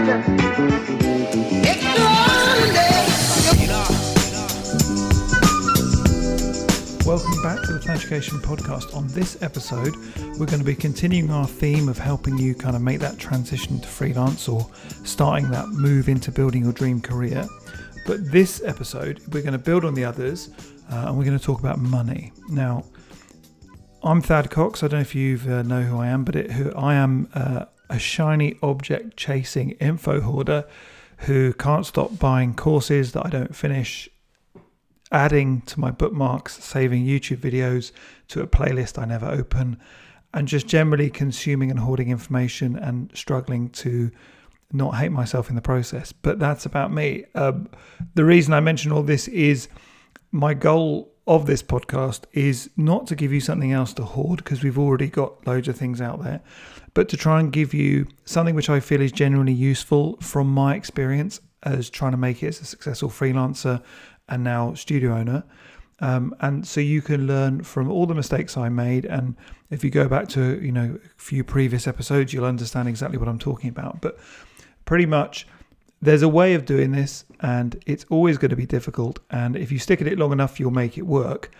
Welcome back to Thaducation Podcast. On this episode, we're going to be continuing our theme of helping you kind of make that transition to freelance or starting that move into building your dream career. But this episode, we're going to build on the others uh, and we're going to talk about money. Now, I'm Thad Cox. I don't know if you uh, know who I am, but it, who I am uh, a shiny object chasing info hoarder who can't stop buying courses that I don't finish, adding to my bookmarks, saving YouTube videos to a playlist I never open, and just generally consuming and hoarding information and struggling to not hate myself in the process. But that's about me. Um, the reason I mention all this is my goal of this podcast is not to give you something else to hoard because we've already got loads of things out there, but to try and give you something which I feel is genuinely useful from my experience as trying to make it as a successful freelancer and now studio owner. Um, and so you can learn from all the mistakes I made. And if you go back to you know a few previous episodes, you'll understand exactly what I'm talking about. But pretty much there's a way of doing this and it's always going to be difficult and if you stick at it long enough you'll make it work.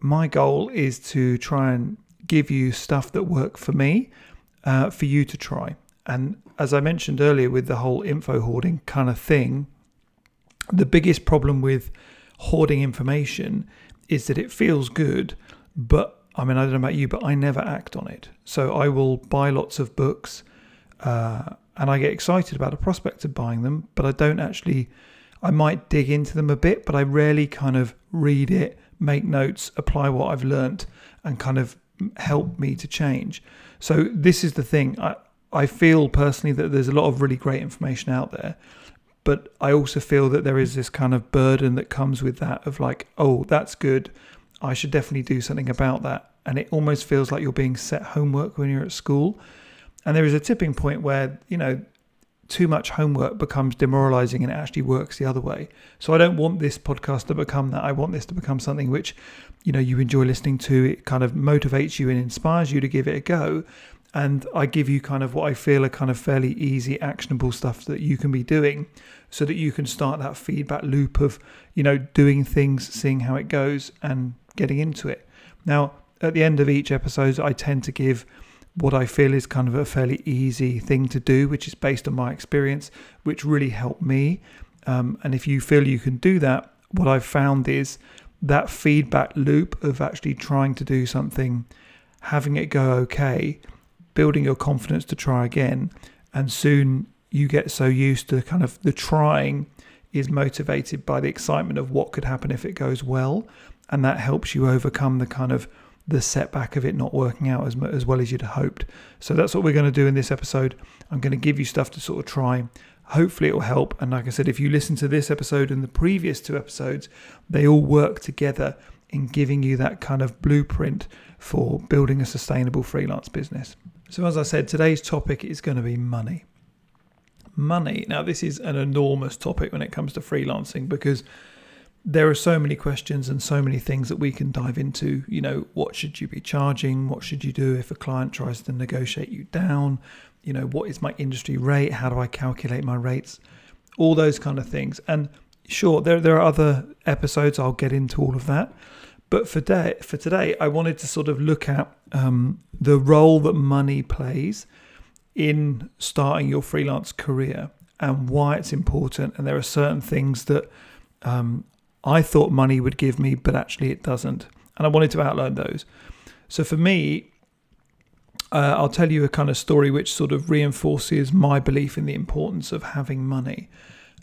My goal is to try and give you stuff that work for me uh, for you to try. And as i mentioned earlier with the whole info hoarding kind of thing the biggest problem with hoarding information is that it feels good but i mean i don't know about you but i never act on it. So i will buy lots of books uh, and I get excited about the prospect of buying them, but I don't actually. I might dig into them a bit, but I rarely kind of read it, make notes, apply what I've learnt, and kind of help me to change. So this is the thing. I I feel personally that there's a lot of really great information out there, but I also feel that there is this kind of burden that comes with that of like, oh, that's good. I should definitely do something about that. And it almost feels like you're being set homework when you're at school. And there is a tipping point where, you know, too much homework becomes demoralizing and it actually works the other way. So I don't want this podcast to become that. I want this to become something which, you know, you enjoy listening to. It kind of motivates you and inspires you to give it a go. And I give you kind of what I feel are kind of fairly easy, actionable stuff that you can be doing so that you can start that feedback loop of, you know, doing things, seeing how it goes and getting into it. Now, at the end of each episode, I tend to give what I feel is kind of a fairly easy thing to do, which is based on my experience, which really helped me. Um, and if you feel you can do that, what I've found is that feedback loop of actually trying to do something, having it go okay, building your confidence to try again, and soon you get so used to kind of the trying is motivated by the excitement of what could happen if it goes well. And that helps you overcome the kind of the setback of it not working out as, as well as you'd hoped. So that's what we're going to do in this episode. I'm going to give you stuff to sort of try. Hopefully, it will help. And like I said, if you listen to this episode and the previous two episodes, they all work together in giving you that kind of blueprint for building a sustainable freelance business. So, as I said, today's topic is going to be money. Money. Now, this is an enormous topic when it comes to freelancing because there are so many questions and so many things that we can dive into. You know, what should you be charging? What should you do if a client tries to negotiate you down? You know, what is my industry rate? How do I calculate my rates? All those kind of things. And sure, there there are other episodes. I'll get into all of that. But for day, for today, I wanted to sort of look at um, the role that money plays in starting your freelance career and why it's important. And there are certain things that um, I thought money would give me, but actually it doesn't. And I wanted to outline those. So for me, uh, I'll tell you a kind of story which sort of reinforces my belief in the importance of having money.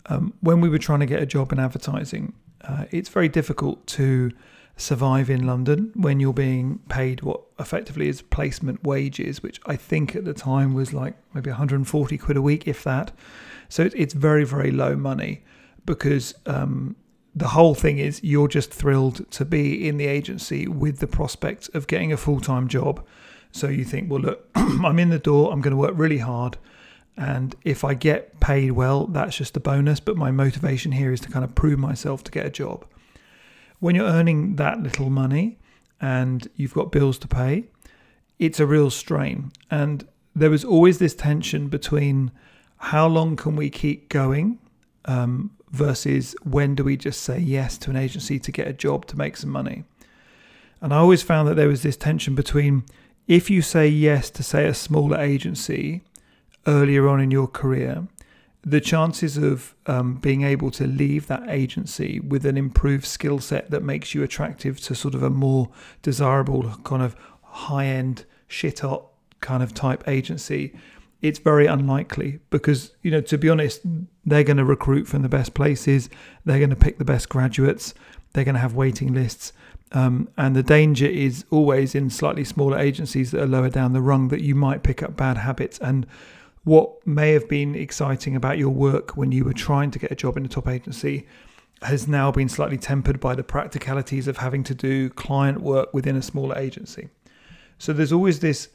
Um, when we were trying to get a job in advertising, uh, it's very difficult to survive in London when you're being paid what effectively is placement wages, which I think at the time was like maybe 140 quid a week, if that. So it's very, very low money because um, the whole thing is you're just thrilled to be in the agency with the prospect of getting a full time job. So you think, well, look, I'm in the door, I'm going to work really hard. And if I get paid well, that's just a bonus. But my motivation here is to kind of prove myself to get a job. When you're earning that little money and you've got bills to pay, it's a real strain. And there was always this tension between how long can we keep going um, versus when do we just say yes to an agency to get a job to make some money? And I always found that there was this tension between if you say yes to, say, a smaller agency earlier on in your career, the chances of um, being able to leave that agency with an improved skill set that makes you attractive to sort of a more desirable kind of high end shit hot kind of type agency it's very unlikely because you know to be honest they're going to recruit from the best places they're going to pick the best graduates they're going to have waiting lists um, and the danger is always in slightly smaller agencies that are lower down the rung that you might pick up bad habits and what may have been exciting about your work when you were trying to get a job in a top agency has now been slightly tempered by the practicalities of having to do client work within a smaller agency. So there's always this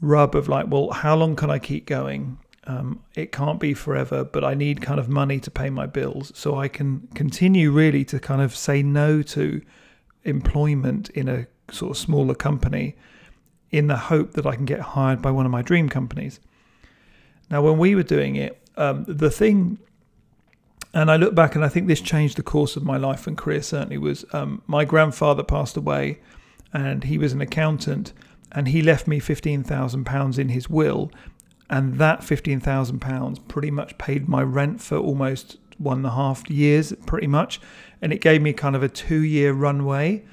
rub of like, well, how long can I keep going? Um, it can't be forever, but I need kind of money to pay my bills. So I can continue really to kind of say no to employment in a sort of smaller company in the hope that I can get hired by one of my dream companies. Now, when we were doing it, um, the thing, and I look back and I think this changed the course of my life and career certainly, was um, my grandfather passed away and he was an accountant and he left me £15,000 in his will. And that £15,000 pretty much paid my rent for almost one and a half years, pretty much. And it gave me kind of a two year runway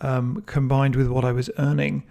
um, combined with what I was earning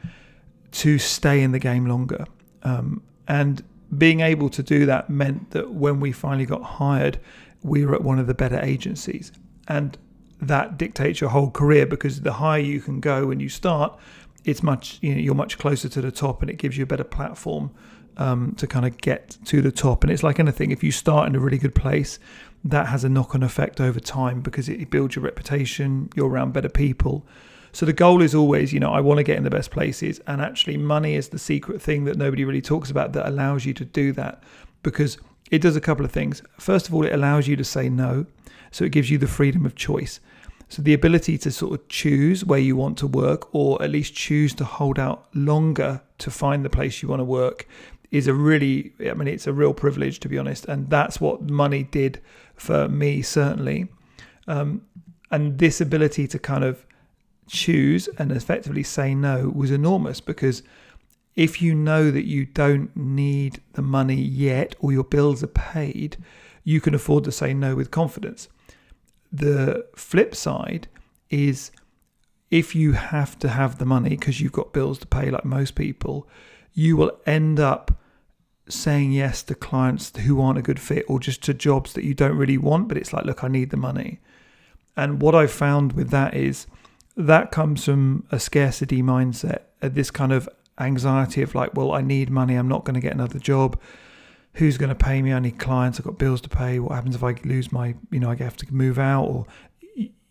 to stay in the game longer. Um, and being able to do that meant that when we finally got hired, we were at one of the better agencies. And that dictates your whole career because the higher you can go when you start, it's much you know you're much closer to the top and it gives you a better platform um, to kind of get to the top. And it's like anything, if you start in a really good place, that has a knock on effect over time because it builds your reputation, you're around better people. So the goal is always, you know, I want to get in the best places. And actually, money is the secret thing that nobody really talks about that allows you to do that because it does a couple of things. First of all, it allows you to say no. So it gives you the freedom of choice. So the ability to sort of choose where you want to work or at least choose to hold out longer to find the place you want to work is a really, I mean, it's a real privilege to be honest. And that's what money did for me, certainly. Um, and this ability to kind of choose and effectively say no was enormous because if you know that you don't need the money yet or your bills are paid, you can afford to say no with confidence. The flip side is if you have to have the money because you've got bills to pay, like most people, you will end up saying yes to clients who aren't a good fit or just to jobs that you don't really want, but it's like, look, I need the money. And what I've found with that is that comes from a scarcity mindset, uh, this kind of anxiety of like, well, I need money, I'm not going to get another job. Who's going to pay me? I need clients. I've got bills to pay. What happens if I lose my, you know, I have to move out? Or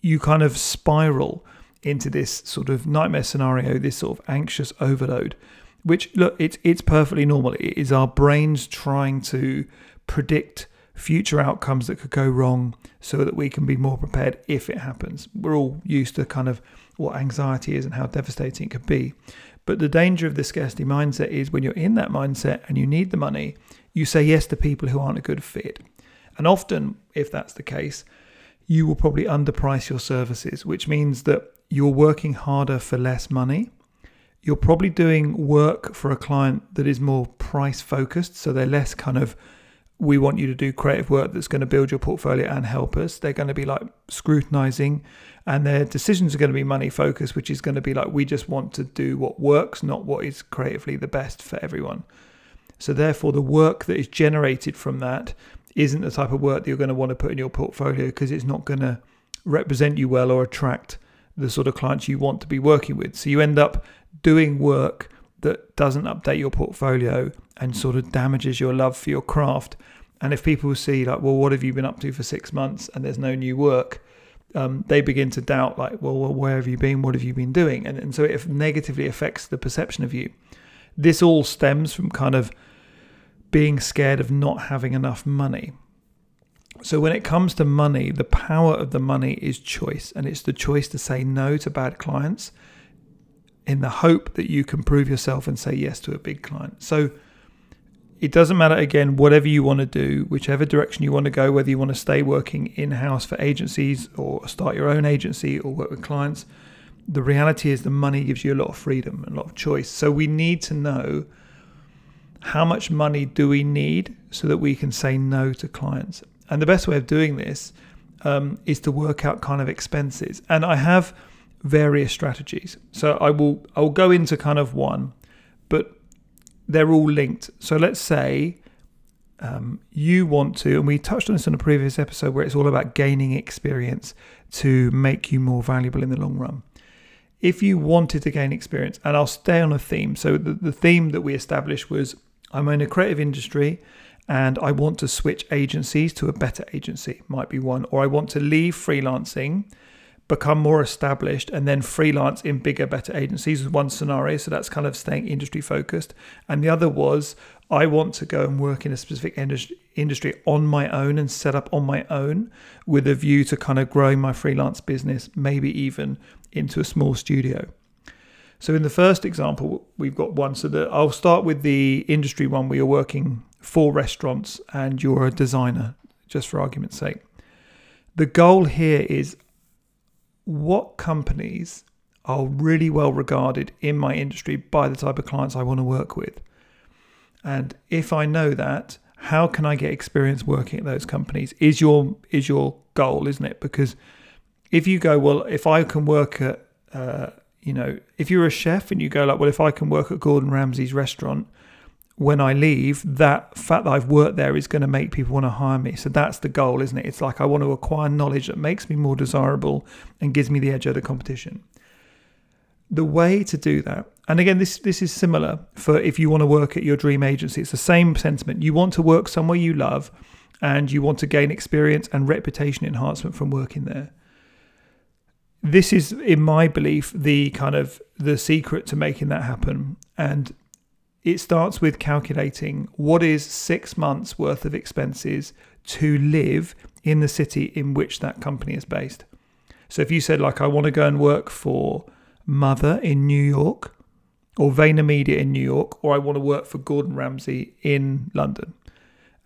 you kind of spiral into this sort of nightmare scenario, this sort of anxious overload, which look, it's it's perfectly normal. It is our brains trying to predict future outcomes that could go wrong so that we can be more prepared if it happens. We're all used to kind of what anxiety is and how devastating it could be. But the danger of the scarcity mindset is when you're in that mindset and you need the money, you say yes to people who aren't a good fit. And often, if that's the case, you will probably underprice your services, which means that you're working harder for less money. You're probably doing work for a client that is more price focused, so they're less kind of we want you to do creative work that's going to build your portfolio and help us. They're going to be like scrutinizing, and their decisions are going to be money focused, which is going to be like, we just want to do what works, not what is creatively the best for everyone. So, therefore, the work that is generated from that isn't the type of work that you're going to want to put in your portfolio because it's not going to represent you well or attract the sort of clients you want to be working with. So, you end up doing work that doesn't update your portfolio and sort of damages your love for your craft. And if people see like, well, what have you been up to for six months and there's no new work, um, they begin to doubt like, well, well, where have you been? What have you been doing? And, and so it negatively affects the perception of you. This all stems from kind of being scared of not having enough money. So when it comes to money, the power of the money is choice, and it's the choice to say no to bad clients in the hope that you can prove yourself and say yes to a big client. So it doesn't matter again, whatever you want to do, whichever direction you want to go, whether you want to stay working in house for agencies or start your own agency or work with clients. The reality is the money gives you a lot of freedom and a lot of choice. So we need to know how much money do we need so that we can say no to clients. And the best way of doing this um, is to work out kind of expenses. And I have various strategies. So I will I will go into kind of one, but they're all linked. So let's say um, you want to, and we touched on this in a previous episode where it's all about gaining experience to make you more valuable in the long run. If you wanted to gain experience, and I'll stay on a theme. So the, the theme that we established was I'm in a creative industry and I want to switch agencies to a better agency, might be one, or I want to leave freelancing become more established and then freelance in bigger, better agencies was one scenario. So that's kind of staying industry focused. And the other was I want to go and work in a specific industry on my own and set up on my own with a view to kind of growing my freelance business, maybe even into a small studio. So in the first example, we've got one. So I'll start with the industry one where you're working for restaurants and you're a designer, just for argument's sake. The goal here is what companies are really well regarded in my industry by the type of clients I want to work with. And if I know that, how can I get experience working at those companies? Is your is your goal, isn't it? Because if you go, well, if I can work at, uh, you know, if you're a chef and you go like, well, if I can work at Gordon Ramsay's restaurant, when I leave, that fact that I've worked there is going to make people want to hire me. So that's the goal, isn't it? It's like I want to acquire knowledge that makes me more desirable and gives me the edge over the competition. The way to do that, and again, this this is similar for if you want to work at your dream agency. It's the same sentiment. You want to work somewhere you love, and you want to gain experience and reputation enhancement from working there. This is, in my belief, the kind of the secret to making that happen. And it starts with calculating what is six months worth of expenses to live in the city in which that company is based. So if you said, like, I want to go and work for Mother in New York, or VaynerMedia in New York, or I want to work for Gordon Ramsay in London.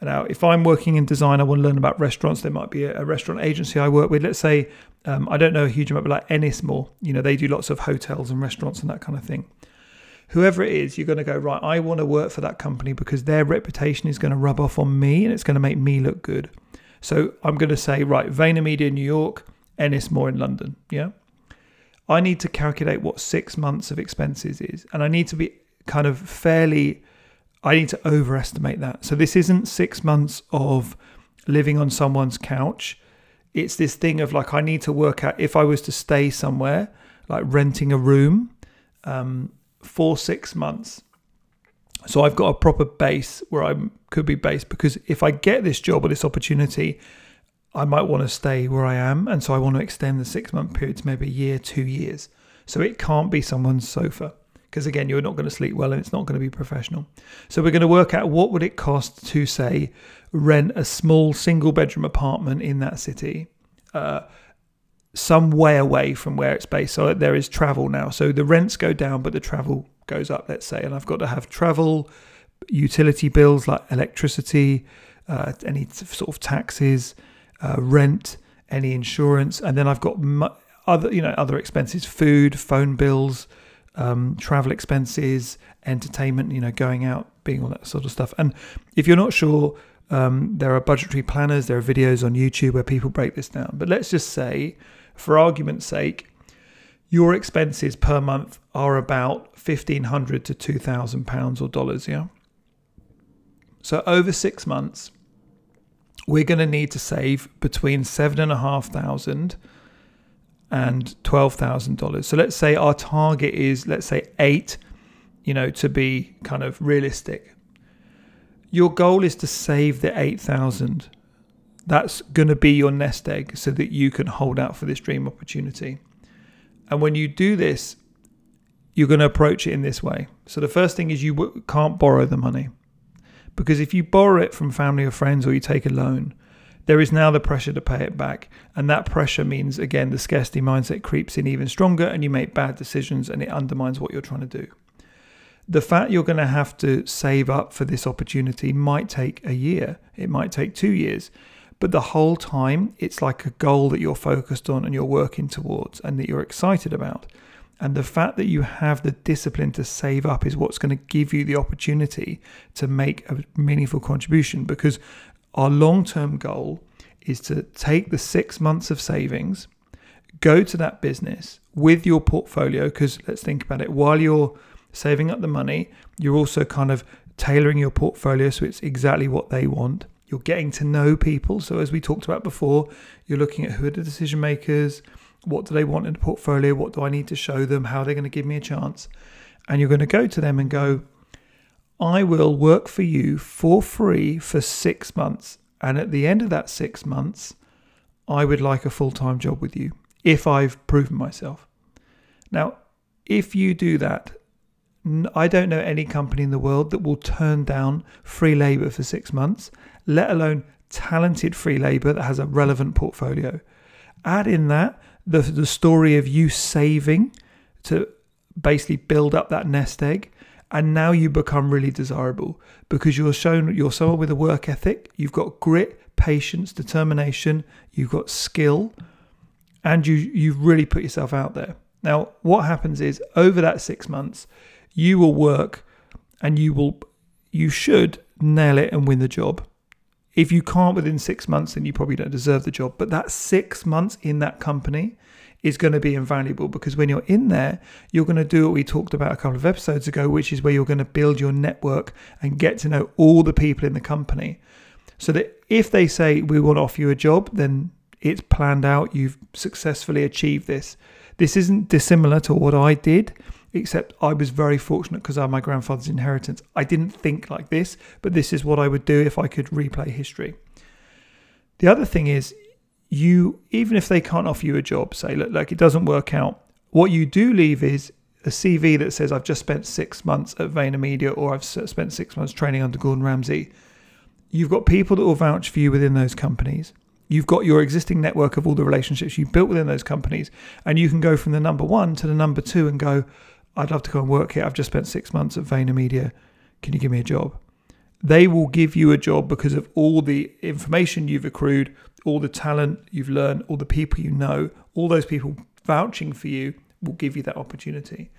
Now, if I'm working in design, I want to learn about restaurants. There might be a, restaurant agency I work with. Let's say um, I don't know a huge amount, but like Ennismore, you know, they do lots of hotels and restaurants and that kind of thing whoever it is, you're going to go, right, I want to work for that company because their reputation is going to rub off on me and it's going to make me look good. So I'm going to say, right, VaynerMedia New York, Ennismore in London. Yeah. I need to calculate what six months of expenses is. And I need to be kind of fairly, I need to overestimate that. So this isn't six months of living on someone's couch. It's this thing of like, I need to work out if I was to stay somewhere, like renting a room, um, for six months. So I've got a proper base where I could be based because if I get this job or this opportunity, I might want to stay where I am. And so I want to extend the six month period to maybe a year, two years. So it can't be someone's sofa because again, you're not going to sleep well and it's not going to be professional. So we're going to work out what would it cost to say rent a small single bedroom apartment in that city. Uh, some way away from where it's based. So there is travel now. So the rents go down, but the travel goes up, let's say. And I've got to have travel, utility bills like electricity, uh, any sort of taxes, uh, rent, any insurance. And then I've got other, you know, other expenses, food, phone bills, um, travel expenses, entertainment, you know, going out, being all that sort of stuff. And if you're not sure, um, there are budgetary planners, there are videos on YouTube where people break this down. But let's just say for argument's sake, your expenses per month are about fifteen hundred to two thousand pounds or dollars, yeah. So over six months, we're going to need to save between seven and a half thousand and twelve thousand dollars. So let's say our target is let's say eight, you know, to be kind of realistic. Your goal is to save the eight thousand that's going to be your nest egg so that you can hold out for this dream opportunity. And when you do this, you're going to approach it in this way. So the first thing is you w- can't borrow the money. Because if you borrow it from family or friends or you take a loan, there is now the pressure to pay it back. And that pressure means, again, the scarcity mindset creeps in even stronger and you make bad decisions and it undermines what you're trying to do. the fact you're going to have to save up for this opportunity might take a year, it might take two years, but the whole time it's like a goal that you're focused on and you're working towards and that you're excited about. And the fact that you have the discipline to save up is what's going to give you the opportunity to make a meaningful contribution because our long term goal is to take the six months of savings, go to that business with your portfolio. Because let's think about it while you're saving up the money, you're also kind of tailoring your portfolio so it's exactly what they want. You're getting to know people. So, as we talked about before, you're looking at who are the decision makers, what do they want in the portfolio, what do I need to show them, how are they going to give me a chance. And you're going to go to them and go, I will work for you for free for six months. And at the end of that six months, I would like a full time job with you if I've proven myself. Now, if you do that, I don't know any company in the world that will turn down free labor for six months, let alone talented free labor that has a relevant portfolio. Add in that the, the story of you saving to basically build up that nest egg and now you become really desirable because you're shown you're someone with a work ethic. You've got grit patience determination. You've got skill. And you you've really put yourself out there. Now what happens is over that 6 months you will work and you will you should nail it and win the job. If you can't within six months, then you probably don't deserve the job. But that six months in that company is going to be invaluable because when you're in there, you're going to do what we talked about a couple of episodes ago, which is where you're going to build your network and get to know all the people in the company. So that if they say, we want to offer you a job, then it's planned out. You've successfully achieved this. This isn't dissimilar to what I did except I was very fortunate because I had my grandfather's inheritance. I didn't think like this, but this is what I would do if I could replay history. The other thing is, you even if they can't offer you a job, say look, like it doesn't work out, what you do leave is a CV that says I've just spent six months at VaynerMedia or I've spent six months training under Gordon Ramsay. You've got people that will vouch for you within those companies. You've got your existing network of all the relationships you've built within those companies, and you can go from the number one to the number two and go, I'd love to go and work here. I've just spent six months at VaynerMedia. Can you give me a job? They will give you a job because of all the information you've accrued, all the talent you've learned, all the people you know, all those people vouching for you will give you that opportunity.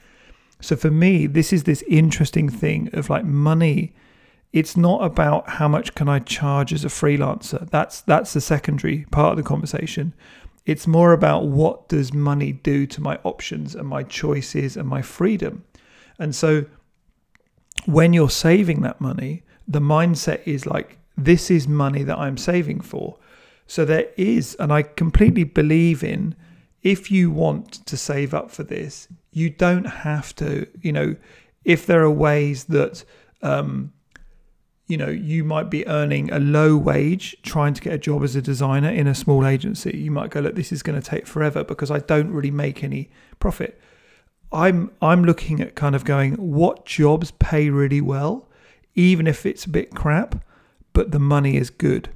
So for me, this is this interesting thing of like money. It's not about how much can I charge as a freelancer. That's that's the secondary part of the conversation. It's more about what does money do to my options and my choices and my freedom. And so when you're saving that money, the mindset is like, this is money that I'm saving for. So there is, and I completely believe in, if you want to save up for this, you don't have to, you know, if there are ways that um, you know, you might be earning a low wage trying to get a job as a designer in a small agency. You might go, look, this is going to take forever because I don't really make any profit. I'm I'm looking at kind of going, what jobs pay really well, even if it's a bit crap, but the money is good.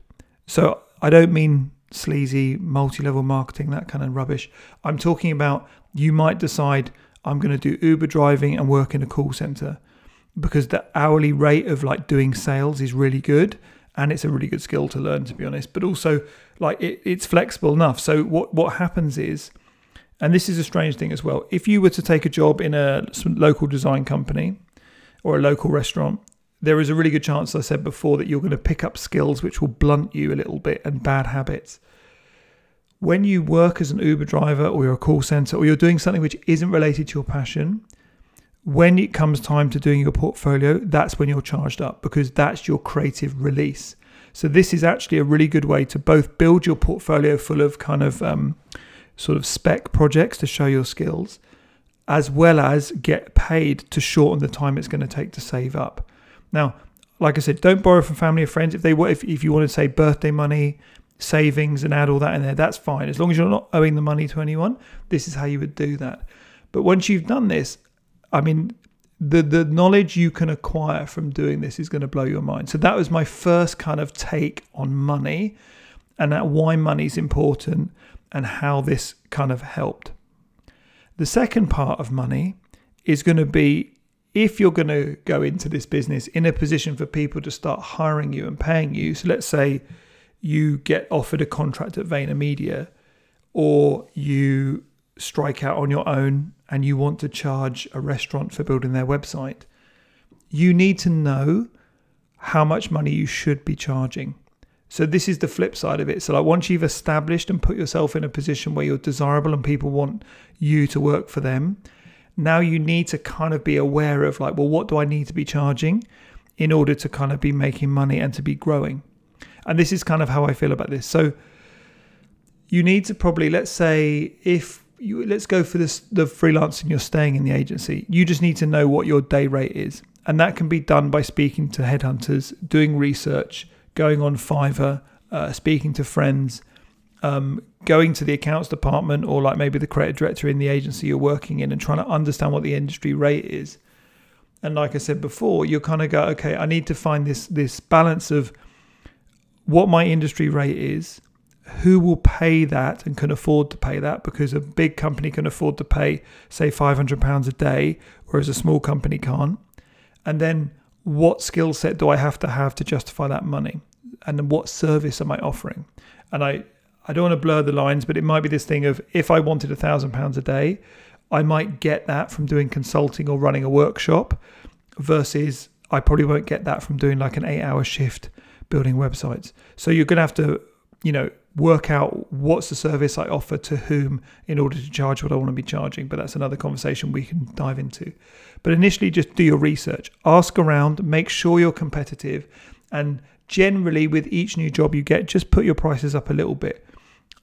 So I don't mean sleazy multi-level marketing, that kind of rubbish. I'm talking about you might decide I'm going to do Uber driving and work in a call center because the hourly rate of like doing sales is really good and it's a really good skill to learn to be honest but also like it, it's flexible enough so what what happens is and this is a strange thing as well if you were to take a job in a local design company or a local restaurant there is a really good chance i said before that you're going to pick up skills which will blunt you a little bit and bad habits when you work as an uber driver or you're a call center or you're doing something which isn't related to your passion when it comes time to doing your portfolio, that's when you're charged up because that's your creative release. So this is actually a really good way to both build your portfolio full of kind of um, sort of spec projects to show your skills, as well as get paid to shorten the time it's going to take to save up. Now, like I said, don't borrow from family or friends. If they if if you want to say birthday money, savings, and add all that in there, that's fine. As long as you're not owing the money to anyone, this is how you would do that. But once you've done this, I mean, the the knowledge you can acquire from doing this is going to blow your mind. So that was my first kind of take on money and that why money is important and how this kind of helped. The second part of money is going to be if you're going to go into this business in a position for people to start hiring you and paying you, so let's say you get offered a contract at VaynerMedia or you strike out on your own and you want to charge a restaurant for building their website, you need to know how much money you should be charging. So this is the flip side of it. So like once you've established and put yourself in a position where you're desirable and people want you to work for them, now you need to kind of be aware of like, well, what do I need to be charging in order to kind of be making money and to be growing? And this is kind of how I feel about this. So you need to probably, let's say, if you let's go for this the freelancing you're staying in the agency, you just need to know what your day rate is. And that can be done by speaking to headhunters, doing research, going on Fiverr, uh, speaking to friends, um, going to the accounts department or like maybe the creative director in the agency you're working in and trying to understand what the industry rate is. And like I said before, you kind of go, okay, I need to find this this balance of what my industry rate is, who will pay that and can afford to pay that because a big company can afford to pay say 500 pounds a day whereas a small company can't. And then what skill set do I have to have to justify that money? And then what service am I offering? And I I don't want to blur the lines, but it might be this thing of if I wanted a thousand pounds a day, I might get that from doing consulting or running a workshop versus I probably won't get that from doing like an eight hour shift building websites. So you're going to have to, you know, work out what's the service I offer to whom in order to charge what I want to be charging. But that's another conversation we can dive into. But initially, just do your research, ask around, make sure you're competitive, and generally, with each new job you get, just put your prices up a little bit.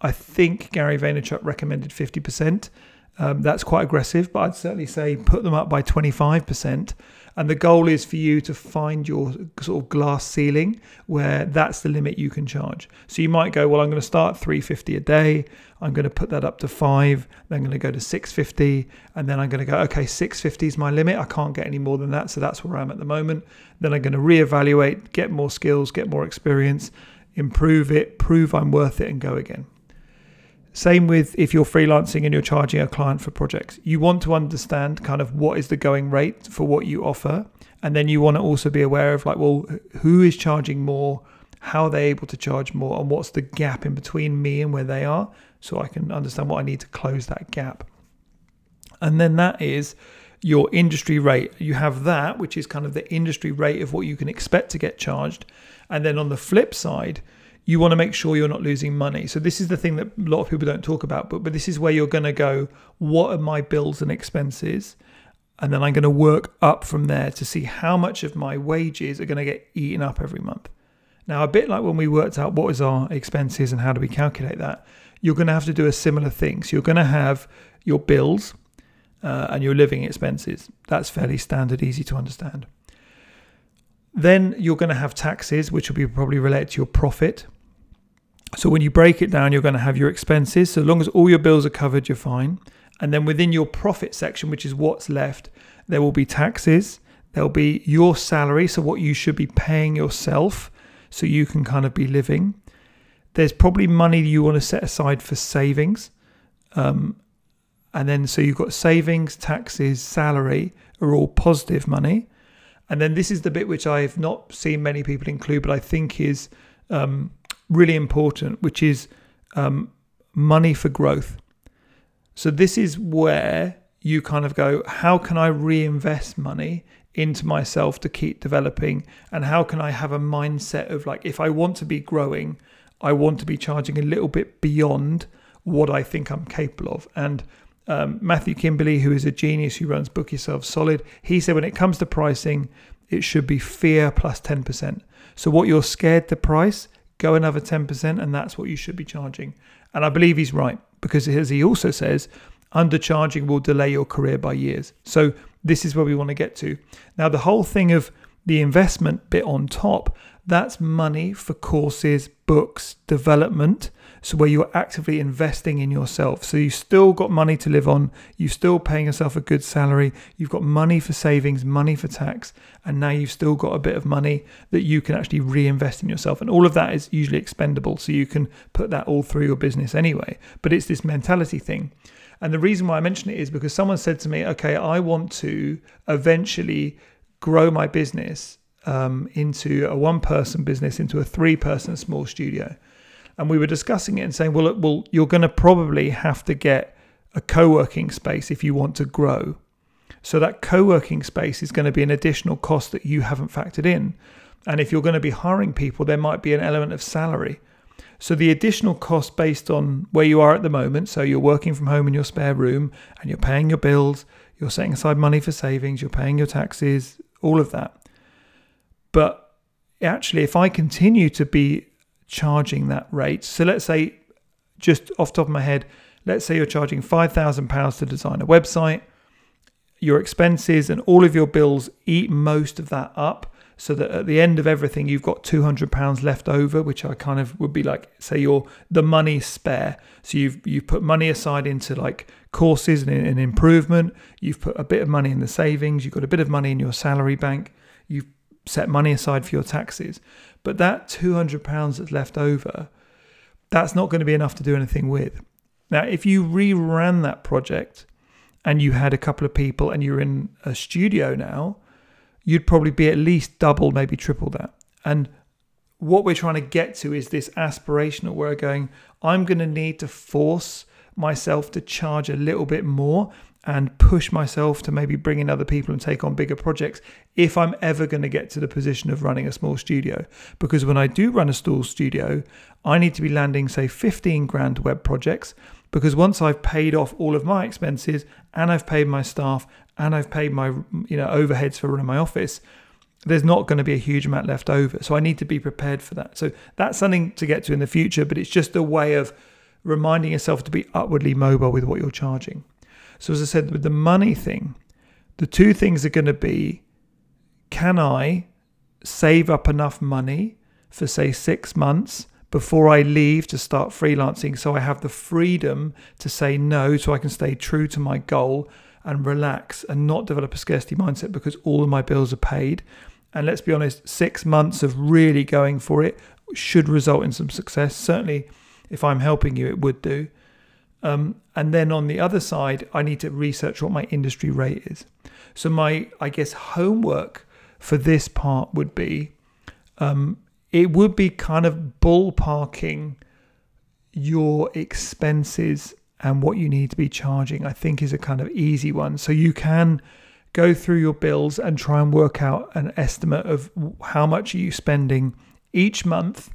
I think Gary Vaynerchuk recommended 50%. Um, that's quite aggressive, but I'd certainly say put them up by 25%. And the goal is for you to find your sort of glass ceiling where that's the limit you can charge. So you might go, well, I'm going to start 350 a day. I'm going to put that up to five. Then I'm going to go to 650. And then I'm going to go, okay, 650 is my limit. I can't get any more than that. So that's where I'm at the moment. Then I'm going to reevaluate, get more skills, get more experience, improve it, prove I'm worth it, and go again. Same with if you're freelancing and you're charging a client for projects. You want to understand kind of what is the going rate for what you offer. And then you want to also be aware of like, well, who is charging more? How are they able to charge more? And what's the gap in between me and where they are? So I can understand what I need to close that gap. And then that is your industry rate. You have that, which is kind of the industry rate of what you can expect to get charged. And then on the flip side, you want to make sure you're not losing money. So this is the thing that a lot of people don't talk about, but but this is where you're going to go, what are my bills and expenses? And then I'm going to work up from there to see how much of my wages are going to get eaten up every month. Now, a bit like when we worked out what was our expenses and how do we calculate that, you're going to have to do a similar thing. So you're going to have your bills uh, and your living expenses. That's fairly standard, easy to understand. Then you're going to have taxes, which will be probably related to your profit. So when you break it down, you're going to have your expenses. So long as all your bills are covered, you're fine. And then within your profit section, which is what's left, there will be taxes. There'll be your salary, so what you should be paying yourself so you can kind of be living. There's probably money you want to set aside for savings. Um, and then so you've got savings, taxes, salary are all positive money. And then this is the bit which I've not seen many people include, but I think is um, really important, which is um, money for growth. So, this is where you kind of go, how can I reinvest money into myself to keep developing? And how can I have a mindset of like, if I want to be growing, I want to be charging a little bit beyond what I think I'm capable of. And um, Matthew Kimberley, who is a genius who runs Book Yourself Solid, he said when it comes to pricing, it should be fear plus 10%. So, what you're scared to price, go another 10%, and that's what you should be charging. And I believe he's right because, as he also says, undercharging will delay your career by years. So, this is where we want to get to. Now, the whole thing of the investment bit on top, that's money for courses, books, development. So, where you're actively investing in yourself. So, you've still got money to live on, you're still paying yourself a good salary, you've got money for savings, money for tax, and now you've still got a bit of money that you can actually reinvest in yourself. And all of that is usually expendable. So, you can put that all through your business anyway. But it's this mentality thing. And the reason why I mention it is because someone said to me, okay, I want to eventually grow my business um, into a one person business, into a three person small studio. And we were discussing it and saying, well, look, well, you're going to probably have to get a co working space if you want to grow. So that co working space is going to be an additional cost that you haven't factored in. And if you're going to be hiring people, there might be an element of salary. So the additional cost based on where you are at the moment, so you're working from home in your spare room and you're paying your bills, you're setting aside money for savings, you're paying your taxes, all of that. But actually, if I continue to be charging that rate, so let's say, just off top of my head, let's say you're charging £5,000 to design a website, your expenses and all of your bills eat most of that up so that at the end of everything you've got 200 pounds left over which i kind of would be like say you're the money spare. So you've you've put money aside into like courses and, and improvement. You've put a bit of money in the savings. You've got a bit of money in your salary bank. You've set money aside for your taxes but that 200 pounds that's left over that's not going to be enough to do anything with now if you reran that project and you had a couple of people and you're in a studio now you'd probably be at least double, maybe triple that. And what we're trying to get to is this aspirational where we're going, I'm going to need to force myself to charge a little bit more and push myself to maybe bring in other people and take on bigger projects if I'm ever going to get to the position of running a small studio. Because when I do run a small studio, I need to be landing, say, 15 grand web projects. Because once I've paid off all of my expenses and I've paid my staff and I've paid my you know overheads for running my office, there's not going to be a huge amount left over. So I need to be prepared for that. So that's something to get to in the future, but it's just a way of reminding yourself to be upwardly mobile with what you're charging. So as I said, with the money thing, the two things are going to be can I save up enough money for say 6 months before I leave to start freelancing so I have the freedom to say no so I can stay true to my goal and relax and not develop a scarcity mindset because all of my bills are paid. And let's be honest, six months of really going for it should result in some success. Certainly, if I'm helping you, it would do. Um, and then on the other side, I need to research what my industry rate is. So, my, I guess, homework for this part would be um, it would be kind of ballparking your expenses and what you need to be charging, I think is a kind of easy one. So you can go through your bills and try and work out an estimate of how much are you spending each month.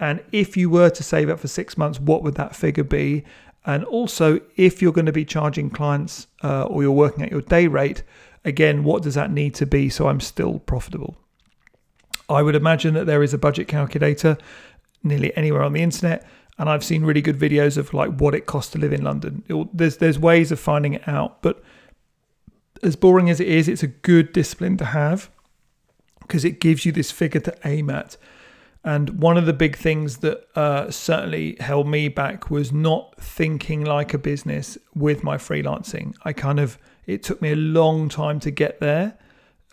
And if you were to save up for six months, what would that figure be? And also, if you're going to be charging clients uh, or you're working at your day rate, again, what does that need to be so I'm still profitable? I would imagine that there is a budget calculator nearly anywhere on the internet and I've seen really good videos of like what it costs to live in London. there's there's ways of finding it out, but as boring as it is, it's a good discipline to have because it gives you this figure to aim at. And one of the big things that uh, certainly held me back was not thinking like a business with my freelancing. I kind of it took me a long time to get there.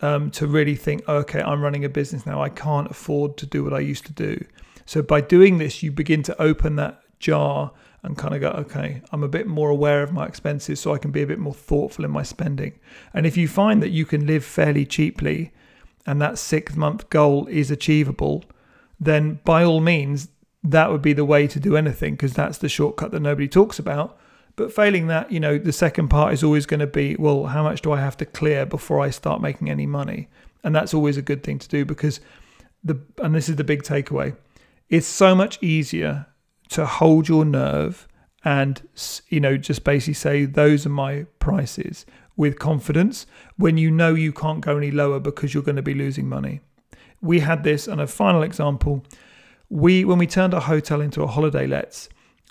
Um, to really think, okay, I'm running a business now. I can't afford to do what I used to do. So by doing this, you begin to open that jar and kind of go, okay, I'm a bit more aware of my expenses so I can be a bit more thoughtful in my spending. And if you find that you can live fairly cheaply and that six month goal is achievable, then by all means, that would be the way to do anything because that's the shortcut that nobody talks about. But failing that, you know, the second part is always going to be, well, how much do I have to clear before I start making any money? And that's always a good thing to do because the, and this is the big takeaway it's so much easier to hold your nerve and you know just basically say those are my prices with confidence when you know you can't go any lower because you're going to be losing money we had this and a final example we when we turned our hotel into a holiday lets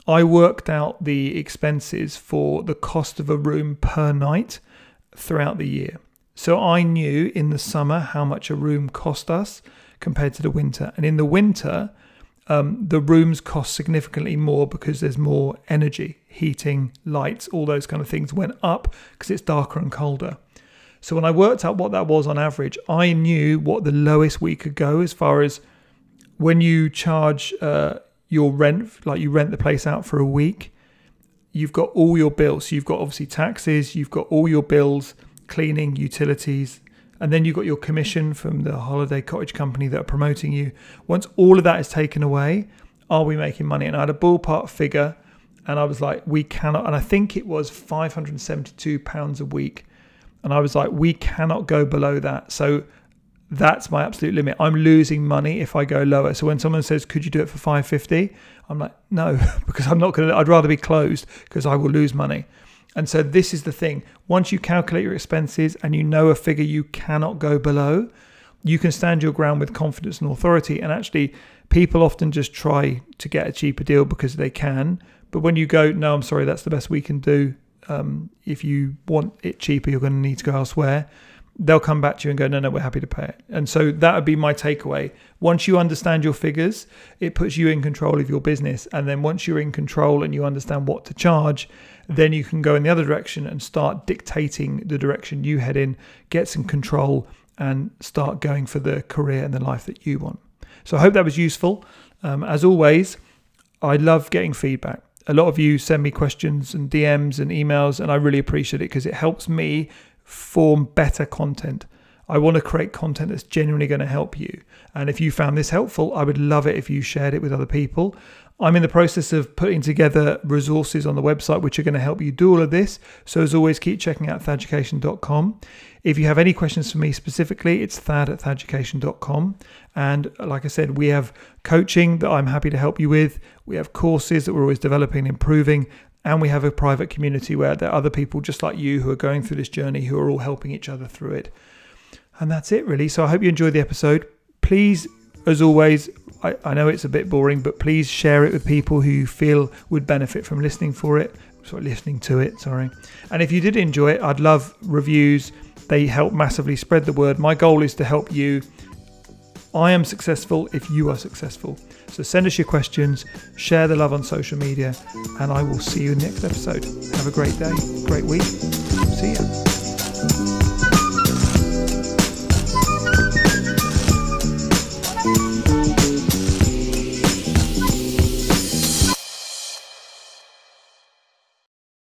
i worked out the expenses for the cost of a room per night throughout the year so i knew in the summer how much a room cost us compared to the winter and in the winter um, the rooms cost significantly more because there's more energy, heating, lights, all those kind of things went up because it's darker and colder. So when I worked out what that was on average, I knew what the lowest we could go as far as when you charge uh, your rent, like you rent the place out for a week, you've got all your bills. So you've got obviously taxes, you've got all your bills, cleaning, utilities, and then you've got your commission from the holiday cottage company that are promoting you. Once all of that is taken away, are we making money? And I had a ballpark figure, and I was like, we cannot. And I think it was 572 pounds a week, and I was like, we cannot go below that. So that's my absolute limit. I'm losing money if I go lower. So when someone says, "Could you do it for 550?" I'm like, "No," because I'm not going to I'd rather be closed because I will lose money. And so this is the thing. Once you calculate your expenses and you know a figure you cannot go below, you can stand your ground with confidence and authority. And actually, people often just try to get a cheaper deal because they can. But when you go, no, I'm sorry, that's the best we can do. Um, if you want it cheaper, you're going to need to go elsewhere they'll come back to you and go, no, no, we're happy to pay it. And so that would be my takeaway. Once you understand your figures, it puts you in control of your business. And then once you're in control and you understand what to charge, then you can go in the other direction and start dictating the direction you head in, get some control, and start going for the career and the life that you want. So I hope that was useful. Um, as always, I love getting feedback. A lot of you send me questions and DMs and emails, and I really appreciate it because it helps me form better content. I want to create content that's genuinely going to help you. And if you found this helpful, I would love it if you shared it with other people. I'm in the process of putting together resources on the website which are going to help you do all of this. So, as always, keep checking out thaducation.com. If you have any questions for me specifically, it's thad at thaducation.com. And like I said, we have coaching that I'm happy to help you with. We have courses that we're always developing and improving. And we have a private community where there are other people just like you who are going through this journey who are all helping each other through it. And that's it, really. So I hope you enjoyed the episode. Please, as always, I, I know it's a bit boring, but please share it with people who you feel would benefit from listening for it. Sorry, listening to it, sorry. And if you did enjoy it, I'd love reviews. They help massively spread the word. My goal is to help you I am successful if you are successful. So send us your questions, share the love on social media, and I will see you in the next episode. Have a great day, great week. See ya.